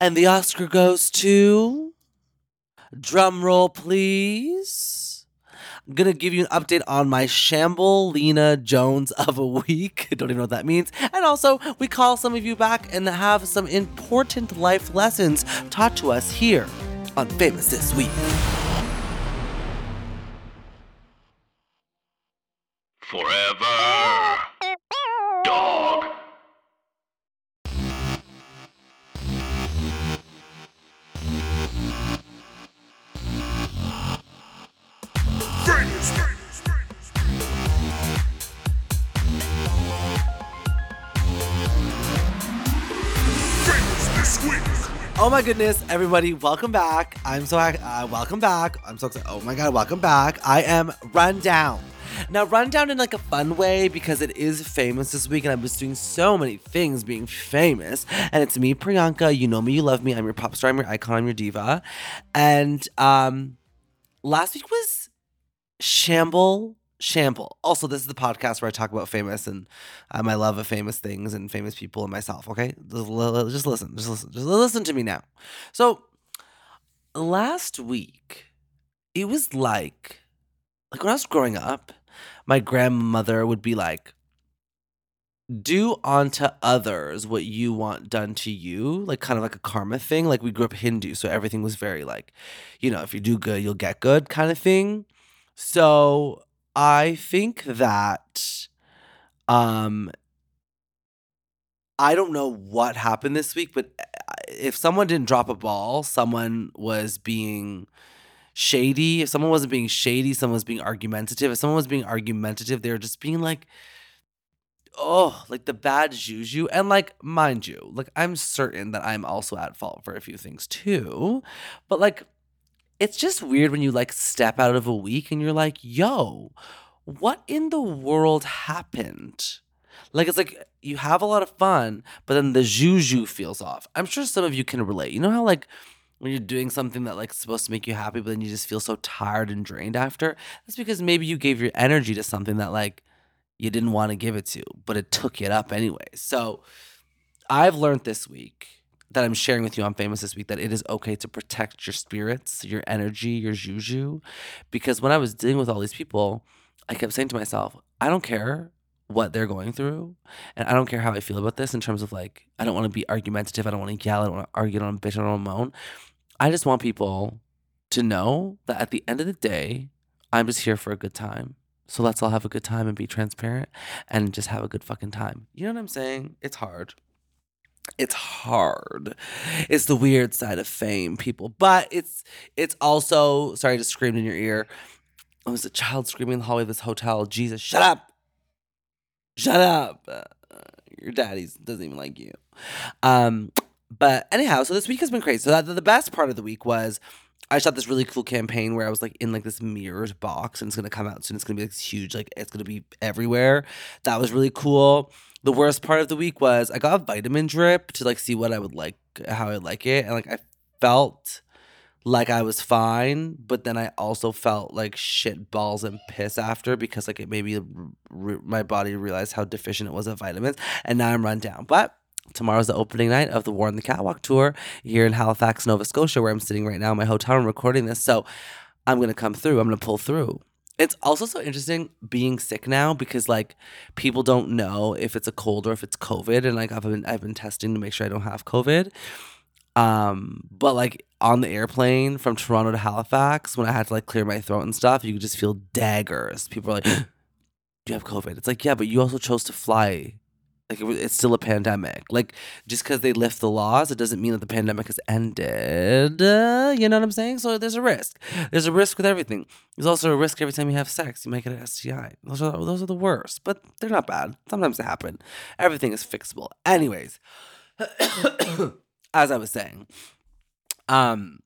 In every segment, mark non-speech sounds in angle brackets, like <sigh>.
And the Oscar goes to. Drum roll, please. I'm gonna give you an update on my Shamble Lena Jones of a week. <laughs> Don't even know what that means. And also, we call some of you back and have some important life lessons taught to us here on Famous This Week. Forever. Oh my goodness, everybody, welcome back. I'm so uh, welcome back. I'm so excited. Oh my god, welcome back. I am Rundown. Now, Rundown in like a fun way because it is famous this week and I was doing so many things being famous. And it's me, Priyanka. You know me, you love me. I'm your pop star, I'm your icon, I'm your diva. And um last week was Shamble Shamble. Also, this is the podcast where I talk about famous and uh, my love of famous things and famous people and myself. Okay, just, just listen, just listen, just listen to me now. So, last week, it was like, like when I was growing up, my grandmother would be like, "Do unto others what you want done to you," like kind of like a karma thing. Like we grew up Hindu, so everything was very like, you know, if you do good, you'll get good, kind of thing. So I think that um I don't know what happened this week, but uh, if someone didn't drop a ball, someone was being shady. If someone wasn't being shady, someone was being argumentative. If someone was being argumentative, they were just being like, oh, like the bad juju. And like, mind you, like I'm certain that I'm also at fault for a few things too. But like, it's just weird when you like step out of a week and you're like, yo, what in the world happened? Like it's like you have a lot of fun, but then the juju feels off. I'm sure some of you can relate. You know how like when you're doing something that like supposed to make you happy, but then you just feel so tired and drained after? That's because maybe you gave your energy to something that like you didn't want to give it to, but it took it up anyway. So I've learned this week that I'm sharing with you on Famous this week that it is okay to protect your spirits, your energy, your juju. Because when I was dealing with all these people, I kept saying to myself, I don't care what they're going through. And I don't care how I feel about this in terms of like, I don't want to be argumentative. I don't want to yell. I don't want to argue. I don't want bitch. I don't want to moan. I just want people to know that at the end of the day, I'm just here for a good time. So let's all have a good time and be transparent and just have a good fucking time. You know what I'm saying? It's hard. It's hard. It's the weird side of fame, people. But it's it's also sorry I just screamed in your ear. It was a child screaming in the hallway of this hotel. Jesus, shut up. Shut up. Uh, your daddy doesn't even like you. Um, but anyhow, so this week has been crazy. So that, the best part of the week was I shot this really cool campaign where I was like in like this mirrored box and it's gonna come out soon. It's gonna be like huge, like it's gonna be everywhere. That was really cool. The worst part of the week was I got a vitamin drip to like see what I would like, how I like it, and like I felt like I was fine, but then I also felt like shit balls and piss after because like it made me re- my body realize how deficient it was of vitamins, and now I'm run down. But tomorrow's the opening night of the War on the Catwalk tour here in Halifax, Nova Scotia, where I'm sitting right now in my hotel room recording this. So I'm gonna come through. I'm gonna pull through. It's also so interesting being sick now because like people don't know if it's a cold or if it's COVID, and like I've been I've been testing to make sure I don't have COVID. Um, but like on the airplane from Toronto to Halifax, when I had to like clear my throat and stuff, you could just feel daggers. People are like, <gasps> "Do you have COVID?" It's like, yeah, but you also chose to fly. Like it it's still a pandemic. Like just because they lift the laws, it doesn't mean that the pandemic has ended. Uh, you know what I'm saying? So there's a risk. There's a risk with everything. There's also a risk every time you have sex. You might get an STI. Those are those are the worst, but they're not bad. Sometimes they happen. Everything is fixable. Anyways, <coughs> as I was saying, um,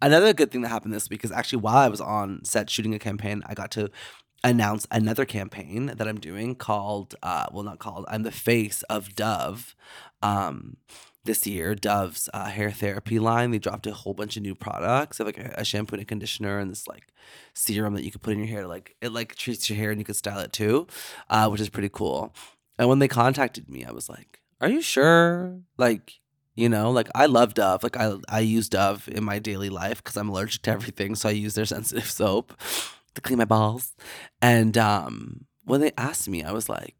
another good thing that happened this week is actually while I was on set shooting a campaign, I got to announce another campaign that I'm doing called, uh, well, not called, I'm the face of Dove. Um, this year, Dove's uh, hair therapy line, they dropped a whole bunch of new products. They have like a, shampoo and a conditioner and this like serum that you could put in your hair. Like it like treats your hair and you could style it too, uh, which is pretty cool. And when they contacted me, I was like, "Are you sure? Like, You know, like I love Dove. Like I I use Dove in my daily life because I'm allergic to everything, so I use their <laughs> sensitive soap to clean my balls. And um, when they asked me, I was like,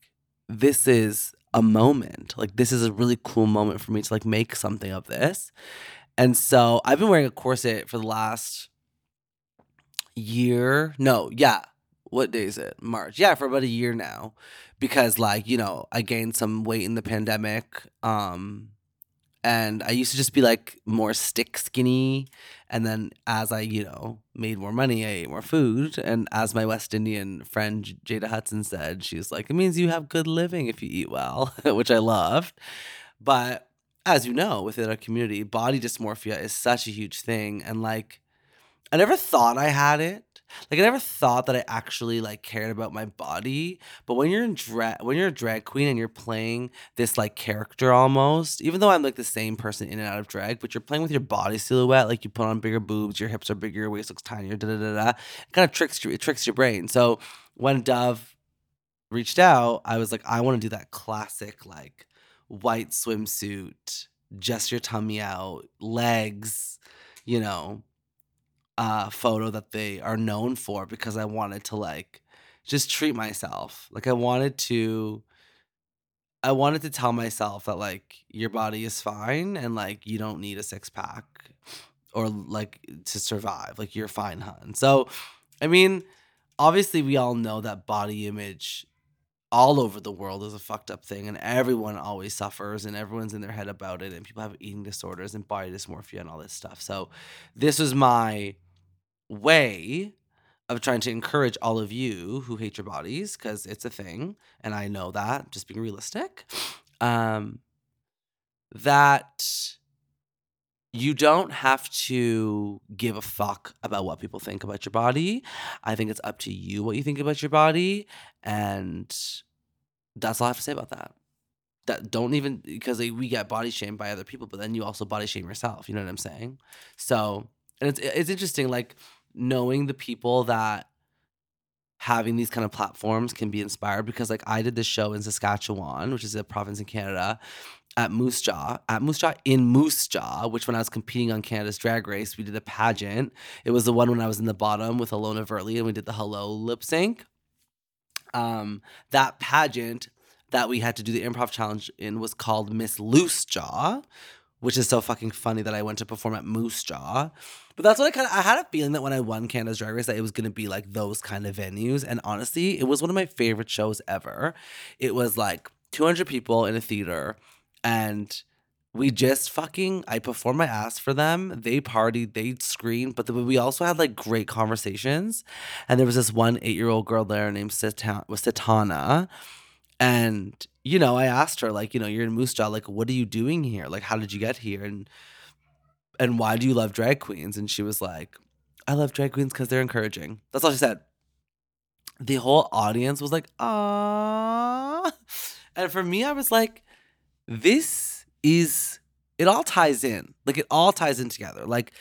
"This is a moment. Like this is a really cool moment for me to like make something of this." And so I've been wearing a corset for the last year. No, yeah. What day is it? March. Yeah, for about a year now. Because like, you know, I gained some weight in the pandemic. Um and I used to just be like more stick skinny. And then as I, you know, made more money, I ate more food. And as my West Indian friend Jada Hudson said, she's like, it means you have good living if you eat well, <laughs> which I loved. But as you know, within our community, body dysmorphia is such a huge thing. And like, I never thought I had it. Like I never thought that I actually like cared about my body. But when you're in drag when you're a drag queen and you're playing this like character almost, even though I'm like the same person in and out of drag, but you're playing with your body silhouette, like you put on bigger boobs, your hips are bigger, your waist looks tinier, da da da da. It kind of tricks you, it tricks your brain. So when Dove reached out, I was like, I want to do that classic like white swimsuit, just your tummy out, legs, you know, uh, photo that they are known for because I wanted to like just treat myself. Like I wanted to I wanted to tell myself that like your body is fine and like you don't need a six pack or like to survive. Like you're fine, hun. So I mean, obviously we all know that body image all over the world is a fucked up thing and everyone always suffers and everyone's in their head about it and people have eating disorders and body dysmorphia and all this stuff. So this was my way of trying to encourage all of you who hate your bodies because it's a thing and i know that just being realistic um that you don't have to give a fuck about what people think about your body. I think it's up to you what you think about your body and that's all i have to say about that. That don't even because we get body shamed by other people but then you also body shame yourself you know what i'm saying? So and it's it's interesting like knowing the people that having these kind of platforms can be inspired because like I did this show in Saskatchewan, which is a province in Canada, at Moose Jaw, at Moose Jaw in Moose Jaw, which when I was competing on Canada's Drag Race, we did a pageant. It was the one when I was in the bottom with Ilona Verley and we did the hello lip sync. Um, that pageant that we had to do the improv challenge in was called Miss Loose Jaw, which is so fucking funny that I went to perform at Moose Jaw. But that's what I kind of I had a feeling that when I won Canada's Drag Race that it was gonna be like those kind of venues. And honestly, it was one of my favorite shows ever. It was like 200 people in a theater, and we just fucking I performed my ass for them. They partied, they screamed, but the, we also had like great conversations. And there was this one eight year old girl there named was Satana. And you know, I asked her like, you know, you're in Moose Jaw, like, what are you doing here? Like, how did you get here? And and why do you love drag queens? And she was like, I love drag queens because they're encouraging. That's all she said. The whole audience was like, ah. And for me, I was like, this is, it all ties in. Like, it all ties in together. Like,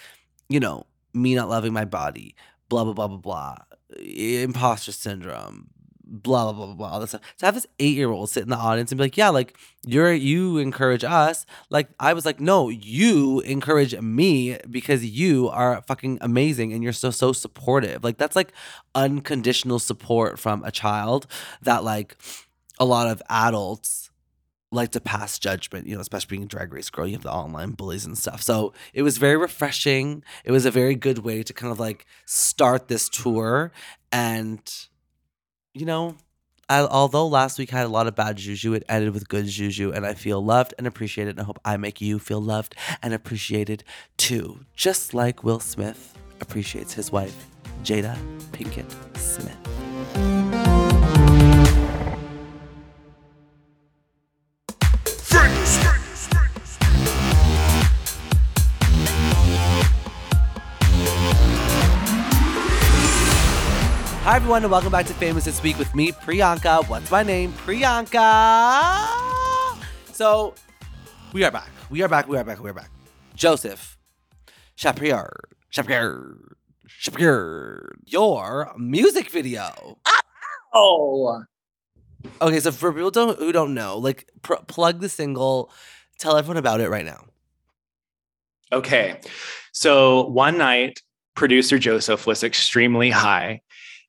you know, me not loving my body, blah, blah, blah, blah, blah, imposter syndrome, blah blah blah blah all this stuff. To have this eight year old sit in the audience and be like, yeah, like you're you encourage us. Like I was like, no, you encourage me because you are fucking amazing and you're so so supportive. Like that's like unconditional support from a child that like a lot of adults like to pass judgment, you know, especially being a drag race girl, you have the online bullies and stuff. So it was very refreshing. It was a very good way to kind of like start this tour and you know, I, although last week had a lot of bad juju, it ended with good juju, and I feel loved and appreciated. And I hope I make you feel loved and appreciated too, just like Will Smith appreciates his wife, Jada Pinkett Smith. Hi, everyone, and welcome back to Famous This Week with me, Priyanka. What's my name? Priyanka. So, we are back. We are back. We are back. We are back. Joseph Chaprier. Chaprier. Chaprier. Your music video. Oh, Okay, so for people don't, who don't know, like pr- plug the single, tell everyone about it right now. Okay. So one night, producer Joseph was extremely high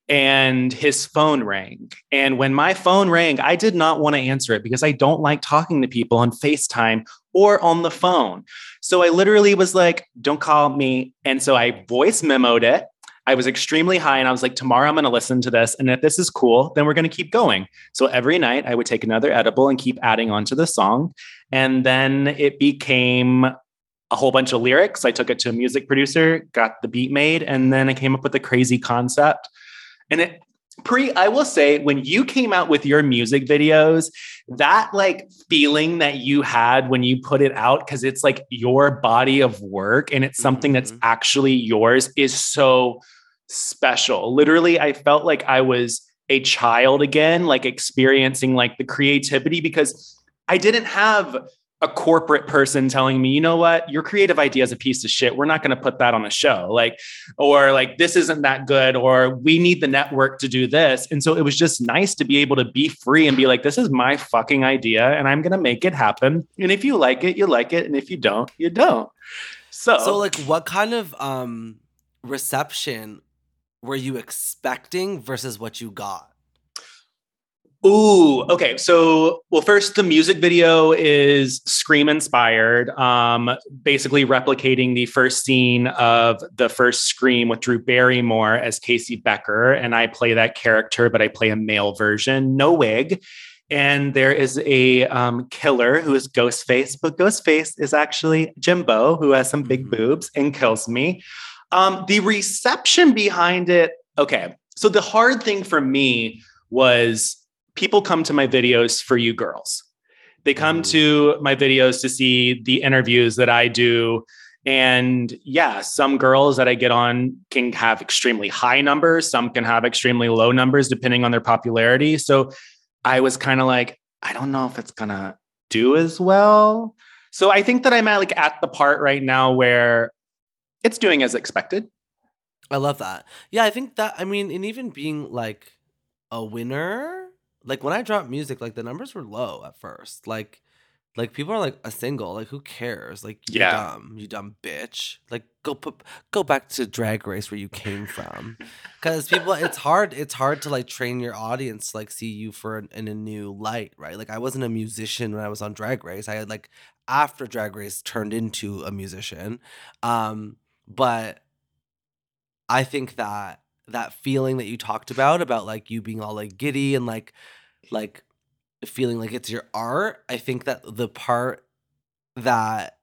and his phone rang. And when my phone rang, I did not want to answer it because I don't like talking to people on FaceTime or on the phone. So I literally was like, don't call me. And so I voice memoed it. I was extremely high and I was like, tomorrow I'm going to listen to this. And if this is cool, then we're going to keep going. So every night I would take another edible and keep adding on to the song. And then it became a whole bunch of lyrics. I took it to a music producer, got the beat made, and then I came up with a crazy concept. And it pre i will say when you came out with your music videos that like feeling that you had when you put it out because it's like your body of work and it's something mm-hmm. that's actually yours is so special literally i felt like i was a child again like experiencing like the creativity because i didn't have a corporate person telling me, you know what, your creative idea is a piece of shit. We're not going to put that on a show. Like, or like, this isn't that good, or we need the network to do this. And so it was just nice to be able to be free and be like, this is my fucking idea and I'm going to make it happen. And if you like it, you like it. And if you don't, you don't. So, so like, what kind of um reception were you expecting versus what you got? Ooh, okay. So, well, first, the music video is Scream inspired, um, basically replicating the first scene of the first Scream with Drew Barrymore as Casey Becker. And I play that character, but I play a male version, no wig. And there is a um, killer who is Ghostface, but Ghostface is actually Jimbo, who has some big mm-hmm. boobs and kills me. Um, the reception behind it, okay. So, the hard thing for me was people come to my videos for you girls. They come mm. to my videos to see the interviews that I do. And yeah, some girls that I get on can have extremely high numbers, some can have extremely low numbers depending on their popularity. So I was kind of like, I don't know if it's going to do as well. So I think that I'm at like at the part right now where it's doing as expected. I love that. Yeah, I think that I mean, and even being like a winner like when I dropped music, like the numbers were low at first. Like like people are like a single, like who cares? Like you yeah. dumb, you dumb bitch. Like go put go back to drag race where you came from. <laughs> Cause people it's hard it's hard to like train your audience to like see you for an, in a new light, right? Like I wasn't a musician when I was on drag race. I had like after drag race turned into a musician. Um but I think that that feeling that you talked about about like you being all like giddy and like like feeling like it's your art i think that the part that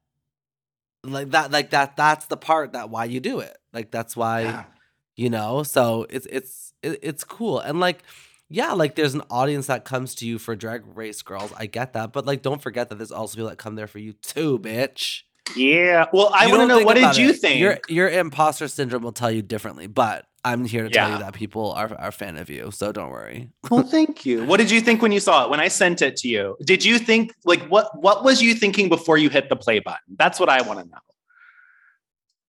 like that like that that's the part that why you do it. Like that's why yeah. you know so it's it's it's cool. And like yeah like there's an audience that comes to you for drag race girls i get that but like don't forget that there's also people that come there for you too bitch yeah well i want to know what did you it. think your your imposter syndrome will tell you differently but I'm here to yeah. tell you that people are, are a fan of you. So don't worry. well, <laughs> thank you. What did you think when you saw it? When I sent it to you, did you think like what what was you thinking before you hit the play button? That's what I want to know.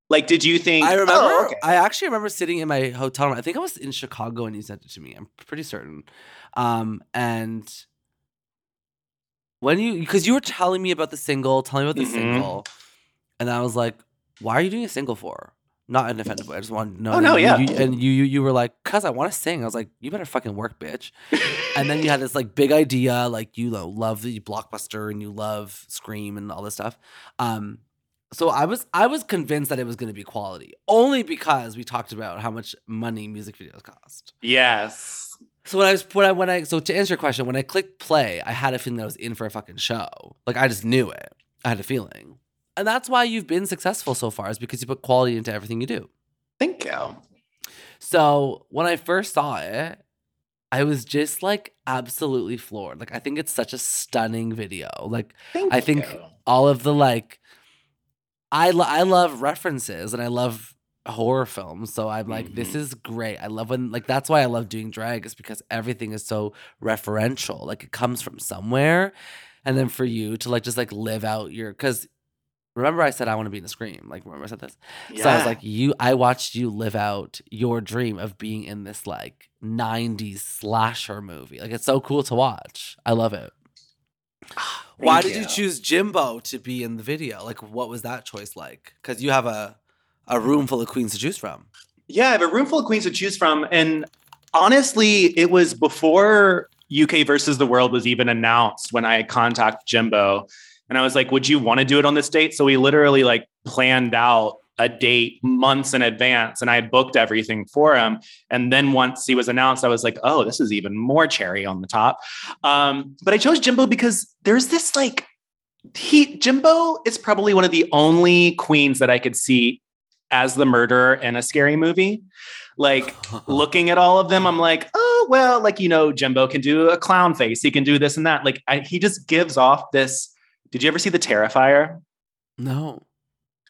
Like, did you think? I remember. Oh, okay. I actually remember sitting in my hotel room. I think I was in Chicago when you sent it to me. I'm pretty certain. Um, and when you because you were telling me about the single, telling me about the mm-hmm. single, and I was like, "Why are you doing a single for?" not in offensive way. I just want to know. Oh no, yeah. You, and you, you you were like, "Cause I want to sing." I was like, "You better fucking work, bitch." and then you had this like big idea, like you know, love the blockbuster and you love Scream and all this stuff. Um, so I was I was convinced that it was going to be quality only because we talked about how much money music videos cost. Yes. So when I was when I when I so to answer your question, when I clicked play, I had a feeling that I was in for a fucking show. Like I just knew it. I had a feeling. And that's why you've been successful so far, is because you put quality into everything you do. Thank you. So when I first saw it, I was just like absolutely floored. Like I think it's such a stunning video. Like Thank I think you. all of the like I lo- I love references and I love horror films. So I'm like, mm-hmm. this is great. I love when like that's why I love doing drag is because everything is so referential. Like it comes from somewhere. And then for you to like just like live out your because remember I said I want to be in the scream. Like remember I said this? Yeah. So I was like, you I watched you live out your dream of being in this like 90s slasher movie. Like it's so cool to watch. I love it. <sighs> Why Thank did you. choose Jimbo to be in the video? Like, what was that choice like? Because you have a a room full of queens to choose from. Yeah, I have a room full of queens to choose from. And honestly, it was before UK versus the world was even announced when I contacted Jimbo. And I was like, would you want to do it on this date? So we literally like planned out a date months in advance and I had booked everything for him. And then once he was announced, I was like, oh, this is even more cherry on the top. Um, but I chose Jimbo because there's this like, he Jimbo is probably one of the only queens that I could see as the murderer in a scary movie. Like <laughs> looking at all of them, I'm like, oh well, like you know, Jimbo can do a clown face. He can do this and that. Like I, he just gives off this. Did you ever see The Terrifier? No.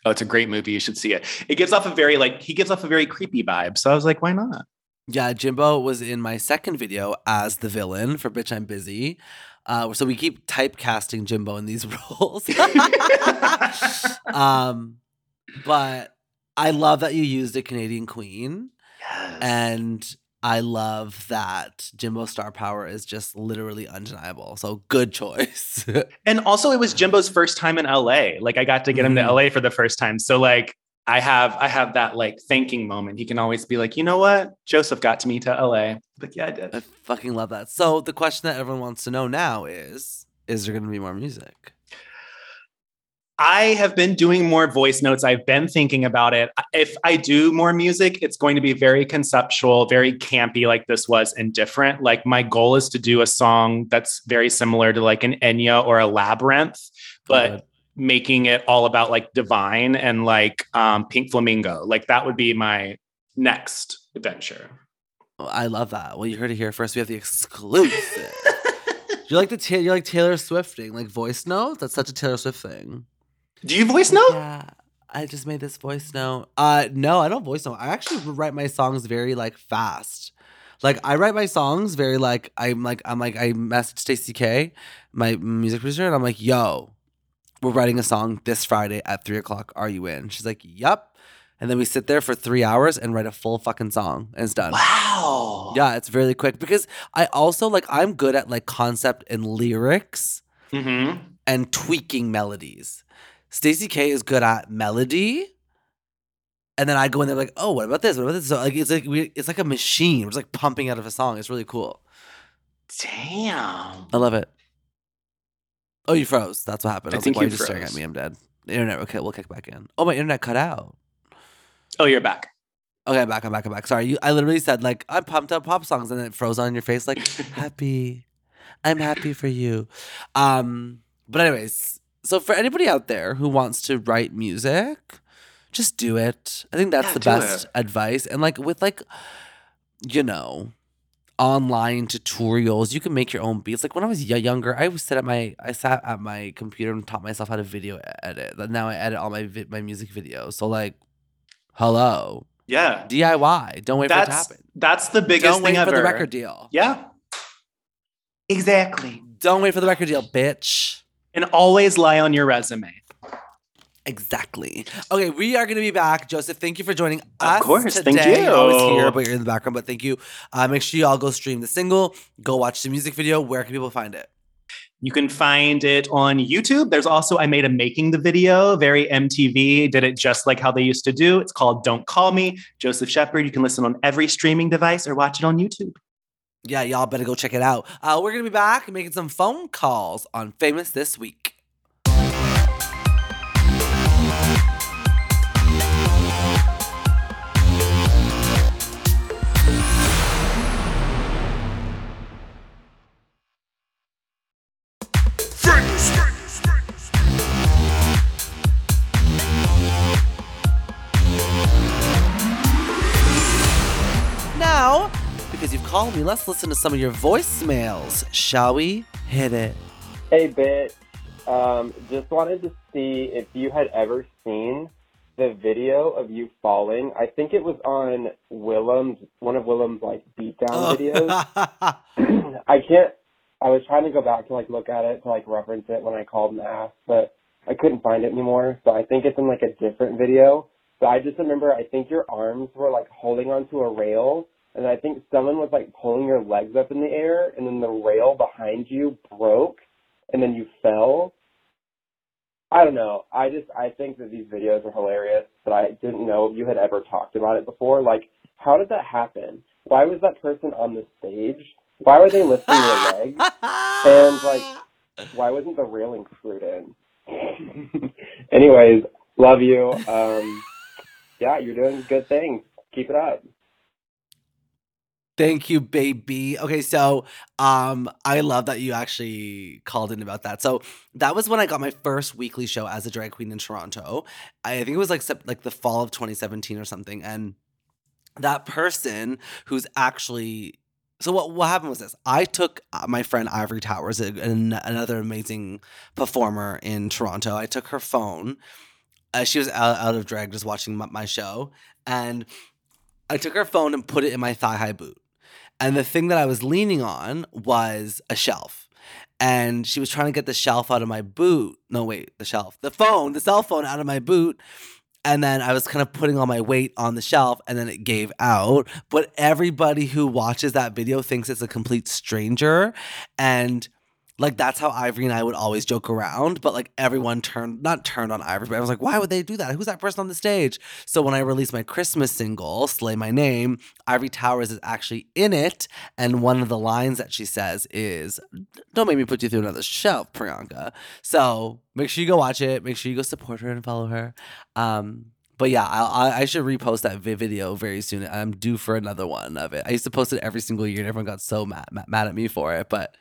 Oh, it's a great movie. You should see it. It gives off a very like he gives off a very creepy vibe. So I was like, why not? Yeah, Jimbo was in my second video as the villain for Bitch I'm Busy. Uh, so we keep typecasting Jimbo in these <laughs> roles. <laughs> um, but I love that you used a Canadian queen. Yes. And I love that Jimbo star power is just literally undeniable. So good choice. <laughs> and also it was Jimbo's first time in LA. Like I got to get him Mhm. to LA for the first time. So like I have I have that like thanking moment. He can always be like, you know what? Joseph got to me to LA. But yeah, I did. I fucking love that. So the question that everyone wants to know now is is there going to be more music? I have been doing more voice notes. I've been thinking about it. If I do more music, it's going to be very conceptual, very campy, like this was, and different. Like my goal is to do a song that's very similar to like an Enya or a Labyrinth, but making it all about like divine and like um, Pink Flamingo. Like that would be my next adventure. I love that. Well, you heard it here first. We have the exclusive. <laughs> you like the ta- you like Taylor Swifting, like voice notes. That's such a Taylor Swift thing. Do you voice note? Yeah, I just made this voice note. Uh, no, I don't voice note. I actually write my songs very like fast. Like I write my songs very like I'm like I'm like I messaged Stacey K, my music producer, and I'm like, "Yo, we're writing a song this Friday at three o'clock. Are you in?" She's like, "Yup." And then we sit there for three hours and write a full fucking song, and it's done. Wow. Yeah, it's really quick because I also like I'm good at like concept and lyrics Mm-hmm. and tweaking melodies. Stacey K is good at melody. And then I go in there like, oh, what about this? What about this? So like it's like we, it's like a machine. We're just like pumping out of a song. It's really cool. Damn. I love it. Oh, you froze. That's what happened. I, I was think like, why are you you just staring at me? I'm dead. The internet. Okay, we'll kick back in. Oh, my internet cut out. Oh, you're back. Okay, I'm back. I'm back. I'm back. Sorry. You, I literally said like I'm pumped up pop songs, and then it froze on your face like <laughs> happy. I'm happy for you. Um, but anyways, so for anybody out there who wants to write music, just do it. I think that's Yeah, the best it. advice. And like with like, you know, online tutorials, you can make your own beats. Like when I was younger, I was sit at my I sat at my computer and taught myself how to video edit. Now I edit all my vi- my music videos. So like, hello. Yeah. DIY. Don't wait for it to That's happen. that's the biggest Don't thing wait ever. for the record deal. Yeah. Exactly. Don't wait for the record deal, bitch. And always lie on your resume. Exactly. Okay, we are going to be back. Joseph, thank you for joining Of us Of course, today. thank you. You're always here, but you're in the background. But thank you. Uh, make sure you all go stream the single. Go watch the music video. Where can people find it? You can find it on YouTube. There's also, I made a making the video, very MTV, did it just like how they used to do. It's called Don't Call Me, Joseph Shepard. You can listen on every streaming device or watch it on YouTube. Yeah, y'all better go check it out. Uh, we're going to be back making some phone calls on Famous This Week. Me, let's listen to some of your voicemails. Shall we? Hit it. Hey, Bit. Um, just wanted to see if you had ever seen the video of you falling. I think it was on Willem's, one of Willem's like beatdown videos. <laughs> <clears throat> I can't. I was trying to go back to like look at it to like reference it when I called and asked, but I couldn't find it anymore. So I think it's in like a different video. But I just remember I think your arms were like holding onto a rail, and I think someone was like pulling your legs up in the air, and then the rail behind you broke, and then you fell. I don't know. I just I think that these videos are hilarious, but I didn't know you had ever talked about it before. Like, how did that happen? Why was that person on the stage? Why were they lifting your legs? <laughs> And, like, Why wasn't the railing screwed in? <laughs> Anyways, love you. Um, yeah, you're doing good things. Keep it up. Thank you, baby. Okay, so um I love that you actually called in about that. So that was when I got my first weekly show as a drag queen in Toronto. I think it was like like the fall of 2017 or something and that person who's actually so what what happened was this. I took uh, my friend Ivory Towers, an, another amazing performer in Toronto. I took her phone. Uh, she was out, out of drag just watching my, my show and I took her phone and put it in my thigh high boot. And the thing that I was leaning on was a shelf. And she was trying to get the shelf out of my boot. No, wait, the shelf. The phone, the cell phone out of my boot. And then I was kind of putting all my weight on the shelf and then it gave out. But everybody who watches that video thinks it's a complete stranger. And like that's how Ivory and I would always joke around, but like everyone turned not turned on Ivory, but I was like, why would they do that? Who's that person on the stage? So when I released my Christmas single, Slay My Name, Ivory Towers is actually in it. And one of the lines that she says is, Don't make me put you through another shelf, Priyanka. So make sure you go watch it. Make sure you go support her and follow her. Um, but yeah, I, I I should repost that vi- video very soon. I'm due for another one of it. I used to post it every single year, and everyone got so mad mad, mad at me for it. But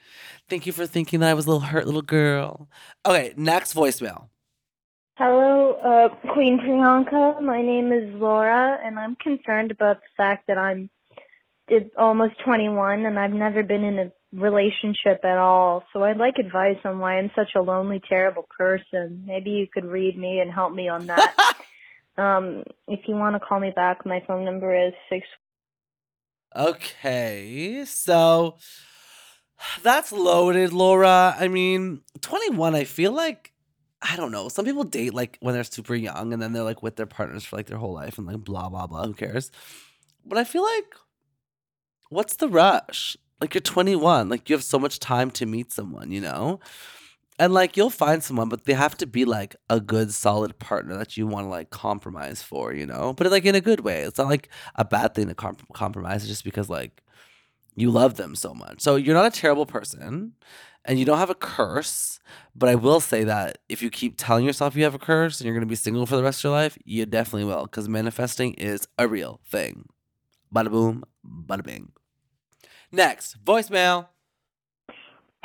thank you for thinking that I was a little hurt little girl. Okay, next voicemail. Hello, uh, Queen Priyanka. My name is Laura, and I'm concerned about the fact that I'm almost 21 and I've never been in a relationship at all. So I'd like advice on why I'm such a lonely, terrible person. Maybe you could read me and help me on that. <laughs> um, if you want to call me back, my phone number is six. Okay, so that's loaded, Laura. I mean, 21, I feel like I don't know. Some people date like when they're super young and then they're like with their partners for like their whole life and like blah blah blah. Who cares? But I feel like what's the rush? Like you're 21, like you have so much time to meet someone, you know? And like you'll find someone, but they have to be like a good, solid partner that you want to like compromise for, you know? But like in a good way. It's not like a bad thing to comp- compromise. It's just because like you love them so much. So you're not a terrible person and you don't have a curse. But I will say that if you keep telling yourself you have a curse and you're going to be single for the rest of your life, you definitely will because manifesting is a real thing. Bada boom, bada bing. Next, voicemail.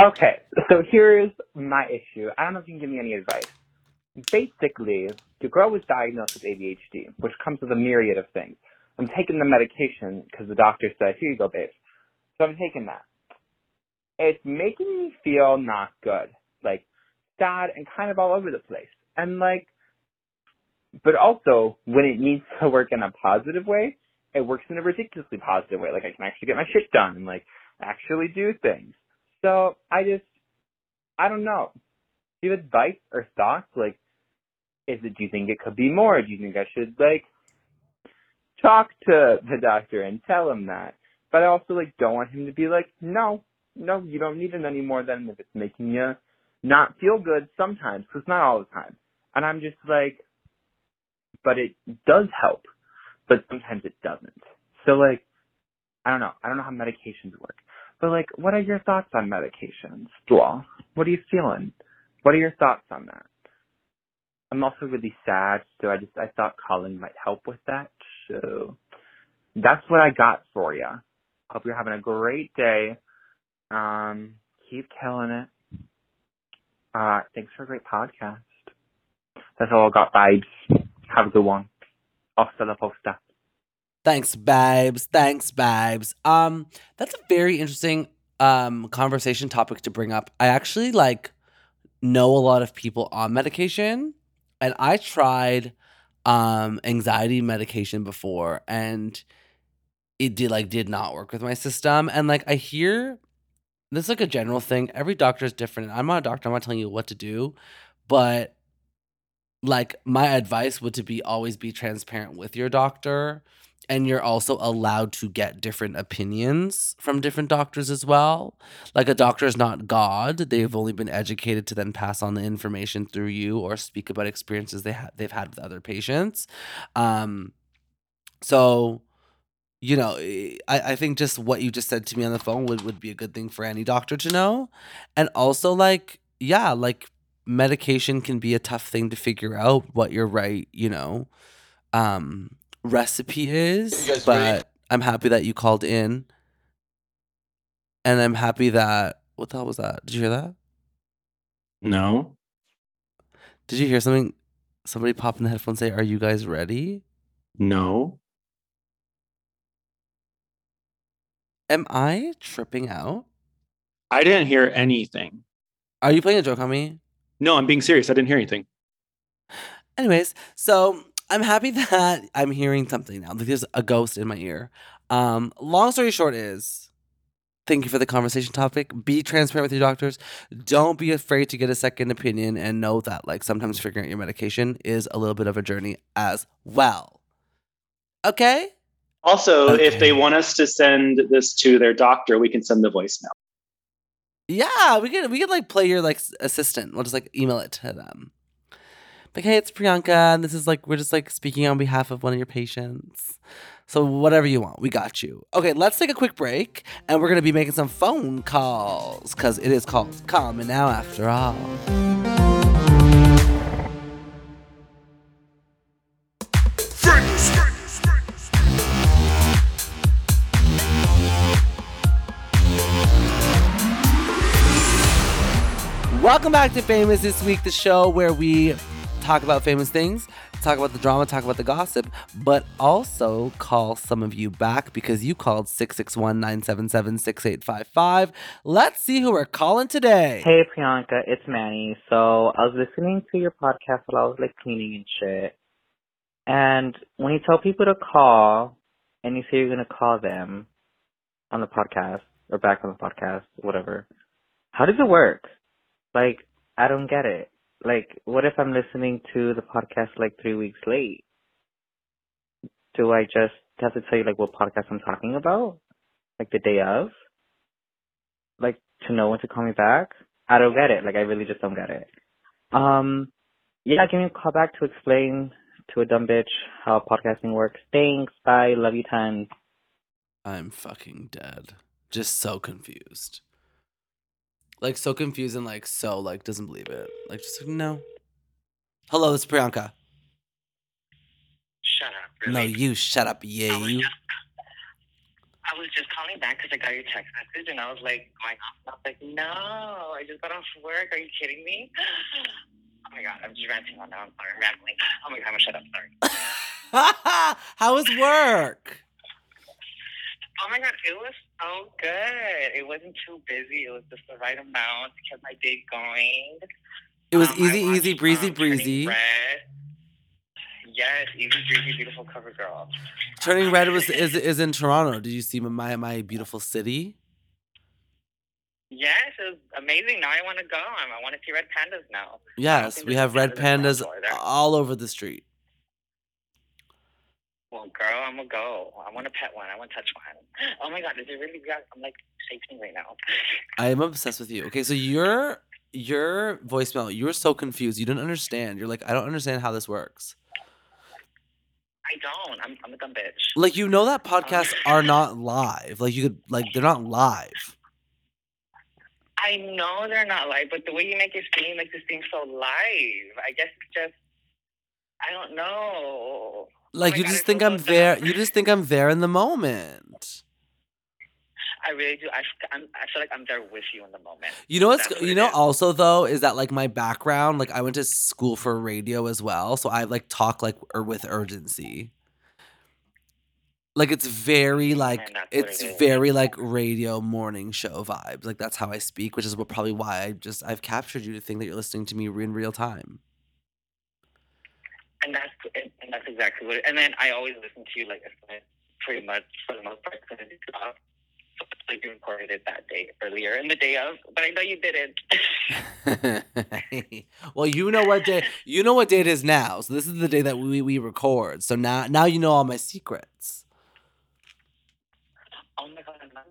Okay, so here's my issue. I don't know if you can give me any advice. Basically, the girl was diagnosed with ADHD, which comes with a myriad of things. I'm taking the medication because the doctor said, here you go, babe. So I'm taking that. It's making me feel not good, like sad and kind of all over the place. And like, but also when it needs to work in a positive way, it works in a ridiculously positive way. Like I can actually get my shit done and like actually do things. So I just, I don't know. Do you have advice or thoughts? Like, is it, do you think it could be more? Do you think I should like talk to the doctor and tell him that? But I also like don't want him to be like, no, no, you don't need it anymore then if it's making you not feel good sometimes, because not all the time. And I'm just like, but it does help, but sometimes it doesn't. So like, I don't know. I don't know how medications work. But like, what are your thoughts on medications, Dwal? What are you feeling? What are your thoughts on that? I'm also really sad, so I just I thought calling might help with that. So that's what I got for you. Hope you're having a great day. Um, keep killing it. Uh, thanks for a great podcast. That's all I got, vibes. Have a good one. Hasta la posta. Thanks, babes. Thanks, babes. Um, that's a very interesting um conversation topic to bring up. I actually like know a lot of people on medication, and I tried um anxiety medication before, and it did like did not work with my system. And like I hear this is like a general thing. Every doctor is different. I'm not a doctor. I'm not telling you what to do, but like my advice would to be always be transparent with your doctor and you're also allowed to get different opinions from different doctors as well. Like a doctor is not God; they've only been educated to then pass on the information through you or speak about experiences they ha- they've had with other patients. Um, so, you know, I, I think just what you just said to me on the phone would, would be a good thing for any doctor to know. And also, like, yeah, like medication can be a tough thing to figure out what you're right, you know, um, recipe is. But ready? I'm happy that you called in. And I'm happy that, what the hell was that? Did you hear that? No. Did you hear something? Somebody pop in the headphones say, Are you guys ready? No. Am I tripping out? I didn't hear anything. Are you playing a joke on me? No, I'm being serious. I didn't hear anything. Anyways, so I'm happy that I'm hearing something now. Like there's a ghost in my ear. Um, long story short is thank you for the conversation topic. Be transparent with your doctors. Don't be afraid to get a second opinion and know that like sometimes figuring out your medication is a little bit of a journey as well. Okay? Also, if they want us to send this to their doctor, we can send the voicemail. Yeah, we could we could like play your like assistant. We'll just like email it to them. Like, hey, it's Priyanka, and this is like we're just like speaking on behalf of one of your patients. So whatever you want, we got you. Okay, let's take a quick break, and we're gonna be making some phone calls because it is called Common Now after all. Welcome back to Famous This Week, the show where we talk about famous things, talk about the drama, talk about the gossip, but also call some of you back because you called 661 977 6855. Let's see who we're calling today. Hey Priyanka, it's Manny. So I was listening to your podcast while I was like cleaning and shit. And when you tell people to call and you say you're gonna call them on the podcast or back on the podcast, whatever, how does it work? Like, I don't get it. Like, what if I'm listening to the podcast like three weeks late? Do I just have to tell you like what podcast I'm talking about? Like the day of? Like to know when to call me back? I don't get it. Like I really just don't get it. Um yeah, give me a call back to explain to a dumb bitch how podcasting works. Thanks. Bye. Love you tons. I'm fucking dead. Just so confused. Like, so confused and like, so, like, doesn't believe it. Like, just like, no. Hello, it's Priyanka. Shut up. No, you shut up, yeah, I was you. just, I was just calling back because I got your text message and I was like going off. I was like, no, I just got off work. Are you kidding me? Oh my god, I'm just ranting on now. I'm sorry, I'm rambling. Oh my god, I'm gonna shut up. Sorry. <laughs> How was work? Oh my god, it was so good. It wasn't too busy. It was just the right amount to keep my day going. It was Um, easy, easy, breezy, um, breezy. Red. Yes, easy, breezy, beautiful cover girl. Turning Red was is is in Toronto. Did you see my my beautiful city? Yes, it was amazing. Now I want to go. Um, I want to see red pandas now. Yes, we have red pandas pandas in Toronto either. all over the street. Well, girl, I'm gonna go. I want to pet one. I want to touch one. <gasps> Oh my god, is it really real? I'm like shaking right now. I am obsessed with you. Okay, so your your voicemail, you were so confused. You didn't understand. You're like, I don't understand how this works. I don't. I'm, I'm a dumb bitch. Like you know that um, podcasts are not live. Like you could like they're not live. I know they're not live, but the way you make it seem like this seems so live, I guess it's just. I don't know. Like you God, just I think I'm there. You just think I'm there in the moment. I really do. I, I'm, I feel like I'm there with you in the moment. You know what's That's you know also though is that like my background like I went to school for radio as well so I like talk like or with urgency. Like it's very like it's it very like radio morning show vibes. Like that's how I speak, which is what probably why I just I've captured you to think that you're listening to me in real time. And that's and that's exactly what. It, and then I always listen to you like pretty much for the most part because I do job. So it's like you recorded it that day earlier in the day of, but I know you didn't. <laughs> well, you know what day you know what day it is now. So this is the day that we we record. So now now you know all my secrets. Oh my god, I'm not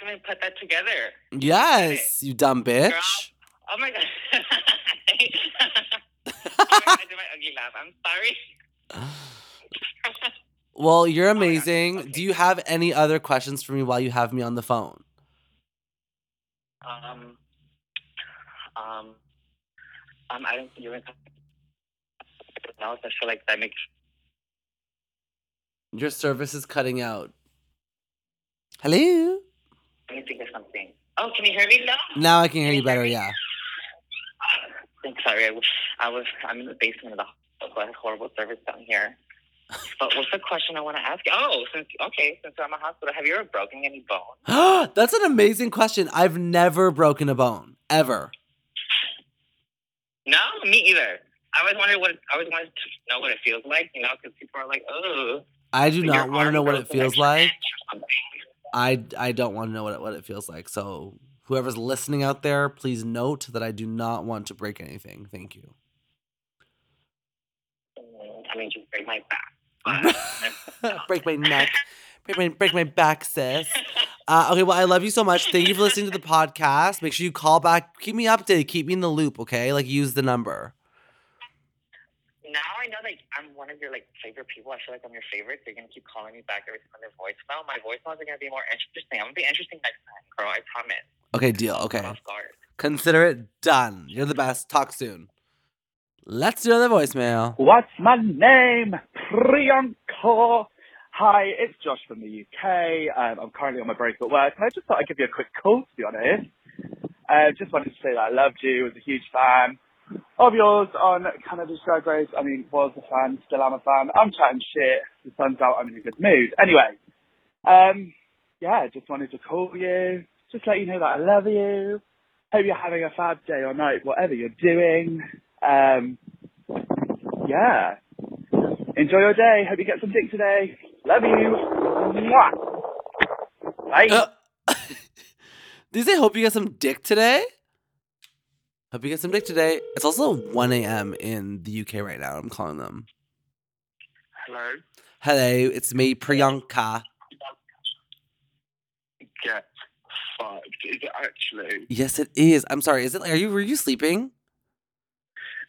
gonna put that together. Yes, you dumb bitch. Oh my god. <laughs> <laughs> oh my god, I did my ugly laugh. I'm sorry. Well, you're Oh amazing. Okay. Do you have any other questions for me while you have me on the phone? Um, um, um, I don't think you're gonna. I feel like that makes. Your service is cutting out. Hello? Let me think of something. Oh, can you hear me now? Now I can hear you better, yeah. I'm sorry. I was, I was. I'm in the basement of the hospital. so I have horrible service down here. <laughs> But what's the question I want to ask? Oh, since okay, since I'm a hospital, have you ever broken any bone? <gasps> That's an amazing question. I've never broken a bone. Ever. No, me either. I always wondered what I always wanted to know what it feels like, you know, because people are like, oh. I do not want to know what it feels like, like. I I don't want to know what it, what it feels like. So whoever's listening out there, please note that I do not want to break anything. Thank you. I mean, just break my back. break my neck. Break my break my back, sis. Uh, okay, well, I love you so much. Thank you for listening to the podcast. Make sure you call back. Keep me updated. Keep me in the loop, okay? Like use the number. now I know that I'm one of your like favorite people. I feel like I'm your favorite. They're gonna keep calling me back every time their voicemail. My voice voicemails are gonna be more interesting. I'm gonna be interesting next time, girl. I promise. Okay, deal. Okay. Consider it done. You're the best. Talk soon. Let's do the voicemail. What's my name? Priyanka. Hi, it's Josh from the UK. Um, I'm currently on my break at work, and I just thought I'd give you a quick call, to be honest. Uh, just wanted to say that I loved you, was a huge fan of yours on Canada's Drag Race. I mean, was a fan, still am a fan. I'm chatting shit. The sun's out, I'm in a good mood. Anyway, um, yeah, just wanted to call you, just let you know that I love you. Hope you're having a fab day or night, whatever you're doing. Um, yeah. Enjoy your day. Hope you get some dick today. Love you. Mwah. Bye. Uh, <laughs> Did you say hope you get some dick today? Hope you get some dick today. It's also 1 a.m. in the UK right now. I'm calling them. Hello. Hello, it's me, Priyanka. Get fucked. Is it actually? Yes, it is. I'm sorry. Is it? Are you? Were you sleeping?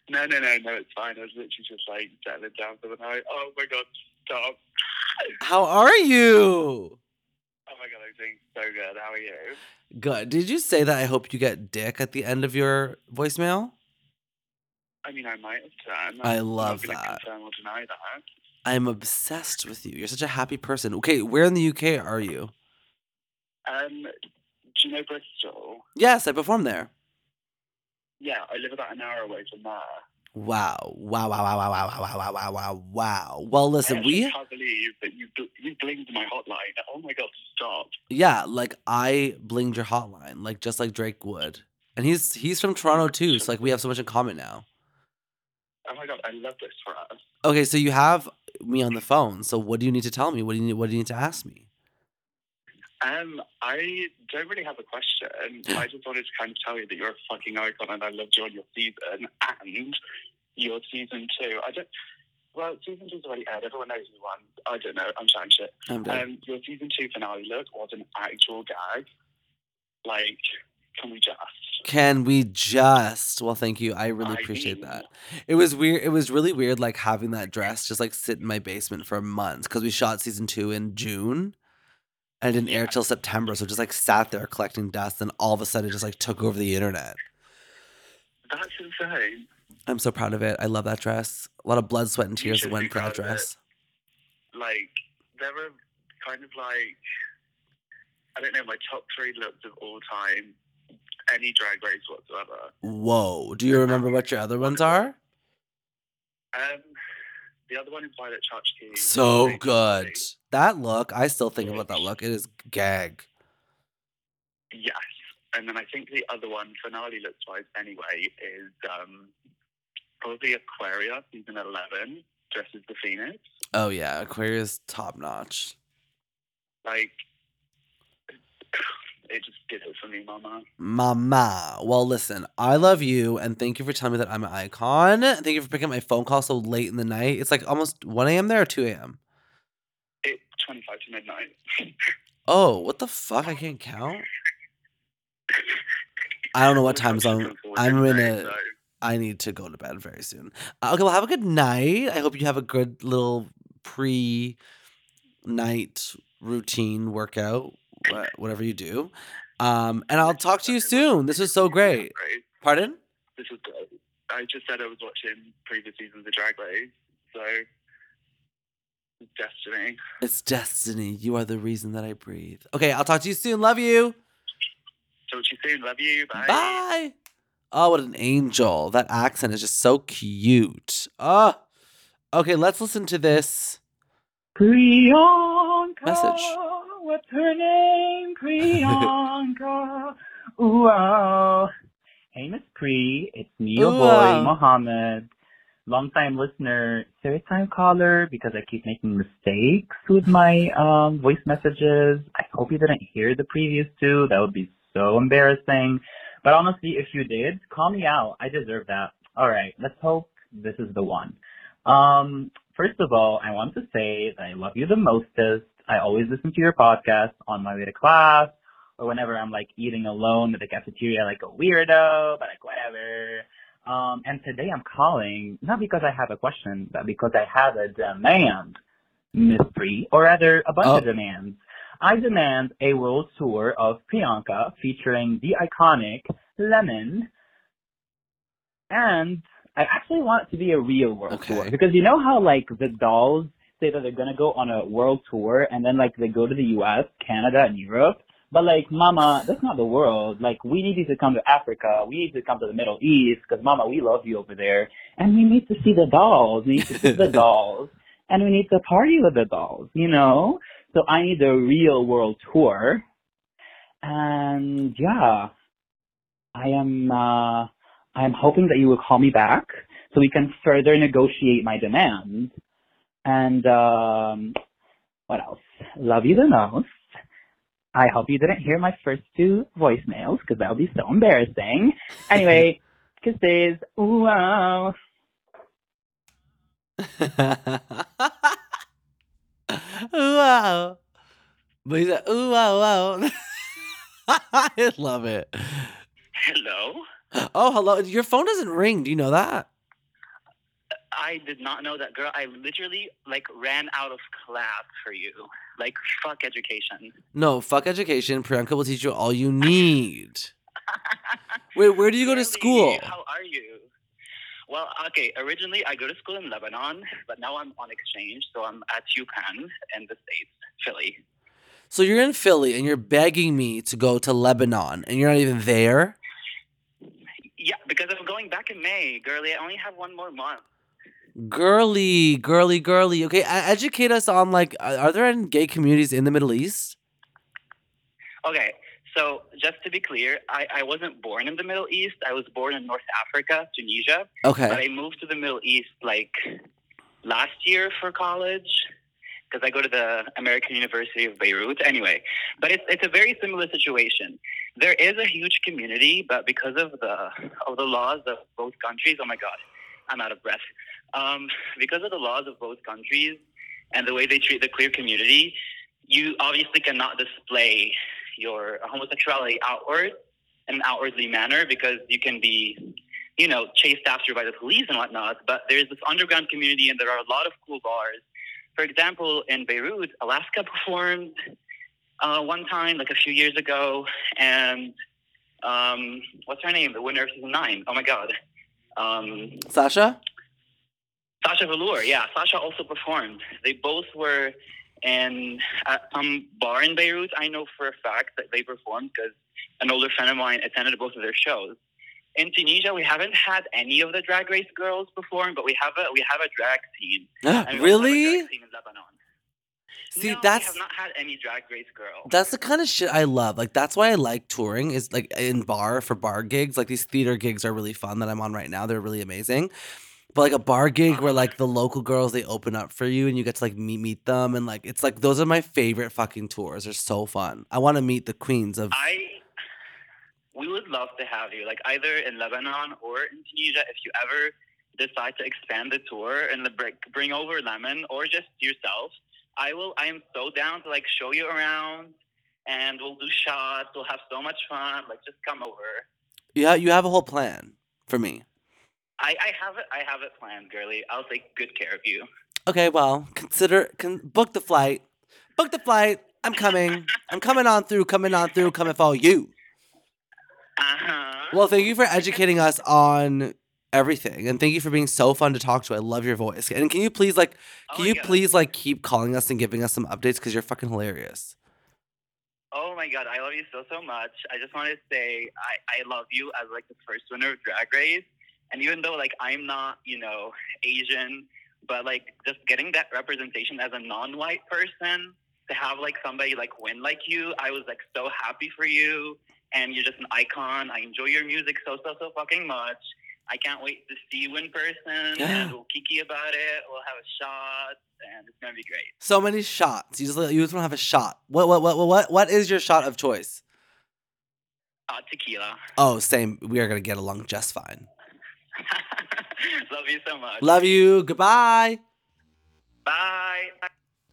No, no, no, no. It's fine. I was literally just like settling down for the night. Oh my god, stop. How are you? Oh my god, I'm doing so good. How are you? Good. Did you say that? I hope you get dick at the end of your voicemail. I mean, I might have done. I love that. Confirm or deny that. I'm obsessed with you. You're such a happy person. Okay, where in the UK are you? Um, do you know Bristol? Yes, I perform there. Yeah, I live about an hour away from there. Wow. Wow, wow, wow, wow, wow, wow, wow, wow, wow, wow. Well, listen, I we actually can't believe that you bl- you blinged my hotline. Oh my god, stop. yeah, like I blinged your hotline, like just like Drake would. And he's he's from Toronto too, so like we have so much in common now. Oh my god, I love this for us. Okay, so you have me on the phone. So what do you need to tell me? What do you need what do you need to ask me? Um, I don't really have a question. I just wanted to kind of tell you that you're a fucking icon and I loved you on your season and your season two. I don't. Well, season two's already aired. Everyone knows who won. I don't know. I'm trying shit. I'm. Um, your season two finale look was an actual gag. Like, can we just? Can we just? Well, thank you. I really I appreciate mean- that. It was weird. It was really weird, like having that dress just like sit in my basement for months because we shot season two in June, and it didn't air till September. So it just like sat there collecting dust, and all of a sudden it just like took over the internet. That's insane. I'm so proud of it. I love that dress. A lot of blood, sweat, and tears went into that proud of it. dress. Like, there were kind of like, I don't know, my top three looks of all time. Any drag race whatsoever. Whoa. Do you remember what your other ones are? Um, the other one is Violet Chachki. So good. That look, I still think about that look. It is gag. Yes. And then I think the other one, finale looks wise anyway, is um, probably Aquaria, season 11, dresses the Phoenix. Oh yeah, Aquaria's top notch. Like, it just did it for me, mama. Mama. Well, listen, I love you and thank you for telling me that I'm an icon. Thank you for picking up my phone call so late in the night. It's like almost 1 a.m. there or 2 a.m. It's 25 to midnight. <laughs> Oh, what the fuck? I can't count. I don't know what time zone. <laughs> I'm in a. I need to go to bed very soon. Uh, okay, well, have a good night. I hope you have a good little pre night routine workout, whatever you do. Um, and I'll talk to you soon. This is so great. Pardon? This is good. I just said I was watching previous seasons of Drag Race, so it's destiny. It's destiny. You are the reason that I breathe. Okay, I'll talk to you soon. Love you. Talk to you soon. Love you. Bye. Bye. Oh, what an angel. That accent is just so cute. Oh. Okay, let's listen to this. Priyanka. Message. What's her name? <laughs> Priyanka. Ooh, oh. Hey, Miss Pri. It's me, your Ooh, boy. Mohammed. Long time listener, third time caller because I keep making mistakes with my um, voice messages. I hope you didn't hear the previous two. That would be so embarrassing. But honestly, if you did, call me out. I deserve that. All right, let's hope this is the one. Um, first of all, I want to say that I love you the mostest. I always listen to your podcast on my way to class or whenever I'm like eating alone at the cafeteria like a weirdo, but like whatever. Um, and today I'm calling not because I have a question, but because I have a demand, mystery, or rather a bunch Oh. of demands. I demand a world tour of Priyanka featuring the iconic Lemon, and I actually want it to be a real world Okay. tour because you know how like the dolls say that they're gonna go on a world tour and then like they go to the U.S., Canada, and Europe. But like, Mama, that's not the world. Like, we need you to come to Africa. We need to come to the Middle East because, Mama, we love you over there, and we need to see the dolls. We need to see the <laughs> dolls, and we need to party with the dolls. You know. So I need a real world tour, and yeah, I am. uh I am hoping that you will call me back so we can further negotiate my demands. And um, what else? Love you the most. I hope you didn't hear my first two voicemails because that would be so embarrassing. <laughs> Anyway, kisses. Ooh, ah. <laughs> wow. wow. Ah. But he's like, ooh, ah, wow, wow. <laughs> I love it. Hello. Oh, hello. Your phone doesn't ring. Do you know that? I did not know that, girl. I literally like ran out of class for you. Like fuck education. No, fuck education. Priyanka will teach you all you need. <laughs> Wait, where do you go to school? How are you? Well, okay. Originally, I go to school in Lebanon, but now I'm on exchange, so I'm at UPenn in the states, Philly. So you're in Philly and you're begging me to go to Lebanon and you're not even there? Yeah, because I'm going back in May, girlie. I only have one more month. Girly, girly, girly. Okay, educate us on like, are there any gay communities in the Middle East? Okay, so just to be clear, I, I wasn't born in the Middle East. I was born in North Africa, Tunisia. Okay. But. I moved to the Middle East like last year for college because I go to the American University of Beirut. Anyway, but it's it's a very similar situation. There is a huge community, but because of the of the laws of both countries, oh my god, I'm out of breath. Um, because of the laws of both countries and the way they treat the queer community, you obviously cannot display your homosexuality outward in an outwardly manner because you can be you know, chased after by the police and whatnot. But there's this underground community, and there are a lot of cool bars. For example, in Beirut, Alaska <laughs> performed uh, one time, like a few years ago, and um, what's her name? The winner of season nine. Oh my god, um, Sasha? Sasha Velour. Yeah, Sasha also performed. They both were in at some bar in Beirut. I know for a fact that they performed because an older friend of mine attended both of their shows. In Tunisia, we haven't had any of the Drag Race girls perform, but we have a we have a drag scene. <gasps> And really? drag scene in Lebanon. See, no, that's we have not had any Drag Race girl. that's the kind of shit I love. Like that's why I like touring is like in bar for bar gigs. Like these theater gigs are really fun that I'm on right now. They're really amazing. But like a bar gig where like the local girls they open up for you and you get to like meet meet them and like it's like those are my favorite fucking tours. They're so fun. I want to meet the queens of I we would love to have you, like either in Lebanon or in Tunisia, if you ever decide to expand the tour and the bring, bring over Lemon or just yourself. I will. I am so down to like show you around and we'll do shots. We'll have so much fun. Like, just come over. Yeah, you have a whole plan for me. I, I have it. I have it planned, girly. I'll take good care of you. Okay, well, consider con- book the flight. Book the flight. I'm coming. I'm coming on through. Coming on through. Coming for you. Uh huh. Well, thank you for educating us on everything, and thank you for being so fun to talk to. I love your voice. And can you please like, can Oh you God. please like keep calling us and giving us some updates because you're fucking hilarious. Oh my god, I love you so so much. I just want to say I I love you as like the first winner of Drag Race, and even though like I'm not you know Asian, but like just getting that representation as a non-white person to have like somebody like win like you, I was like so happy for you, and you're just an icon. I enjoy your music so so so fucking much. I can't wait to see you in person, Yeah. and we'll kiki about it. We'll have a shot, and it's gonna be great. So many shots. You just you just want to have a shot. What what what what what is your shot of choice? Uh, tequila. Oh, same. We are gonna get along just fine. <laughs> love you so much. Love you. Goodbye. Bye.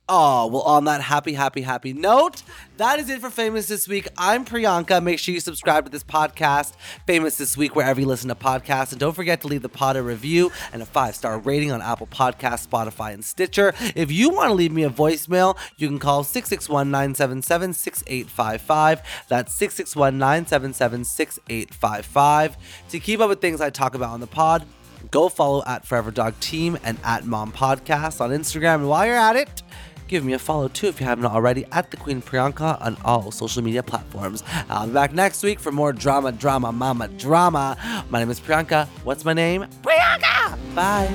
Oh, well, on that happy, happy, happy note, that is it for Famous This Week. I'm Priyanka. Make sure you subscribe to this podcast, Famous This Week, wherever you listen to podcasts. And don't forget to leave the pod a review and a five star rating on Apple Podcasts, Spotify, and Stitcher. If you want to leave me a voicemail, you can call 661 977 6855. That's 661 977 6855. To keep up with things I talk about on the pod, go follow at Forever Dog Team and at Mom Podcast on Instagram. And while you're at it, give me a follow too if you haven't already at the Queen Priyanka on all social media platforms. I'll be back next week for more drama, drama, mama, drama. My name is Priyanka. What's my name? Priyanka! Bye.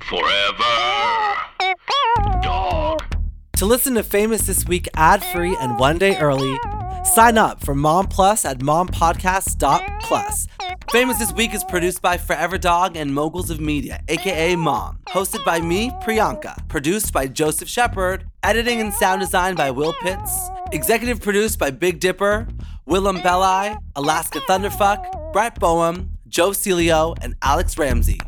Forever. Dog. To listen to Famous This Week ad free and one day early, sign up for Mom Plus at mompodcast.plus. Famous This Week is produced by Forever Dog and Moguls of Media, aka Mom. Hosted by me, Priyanka. Produced by Joseph Shepard. Editing and sound design by Will Pitts. Executive produced by Big Dipper, Willam Belli, Alaska Thunderfuck, Brett Boehm, Joe Celio, and Alex Ramsey.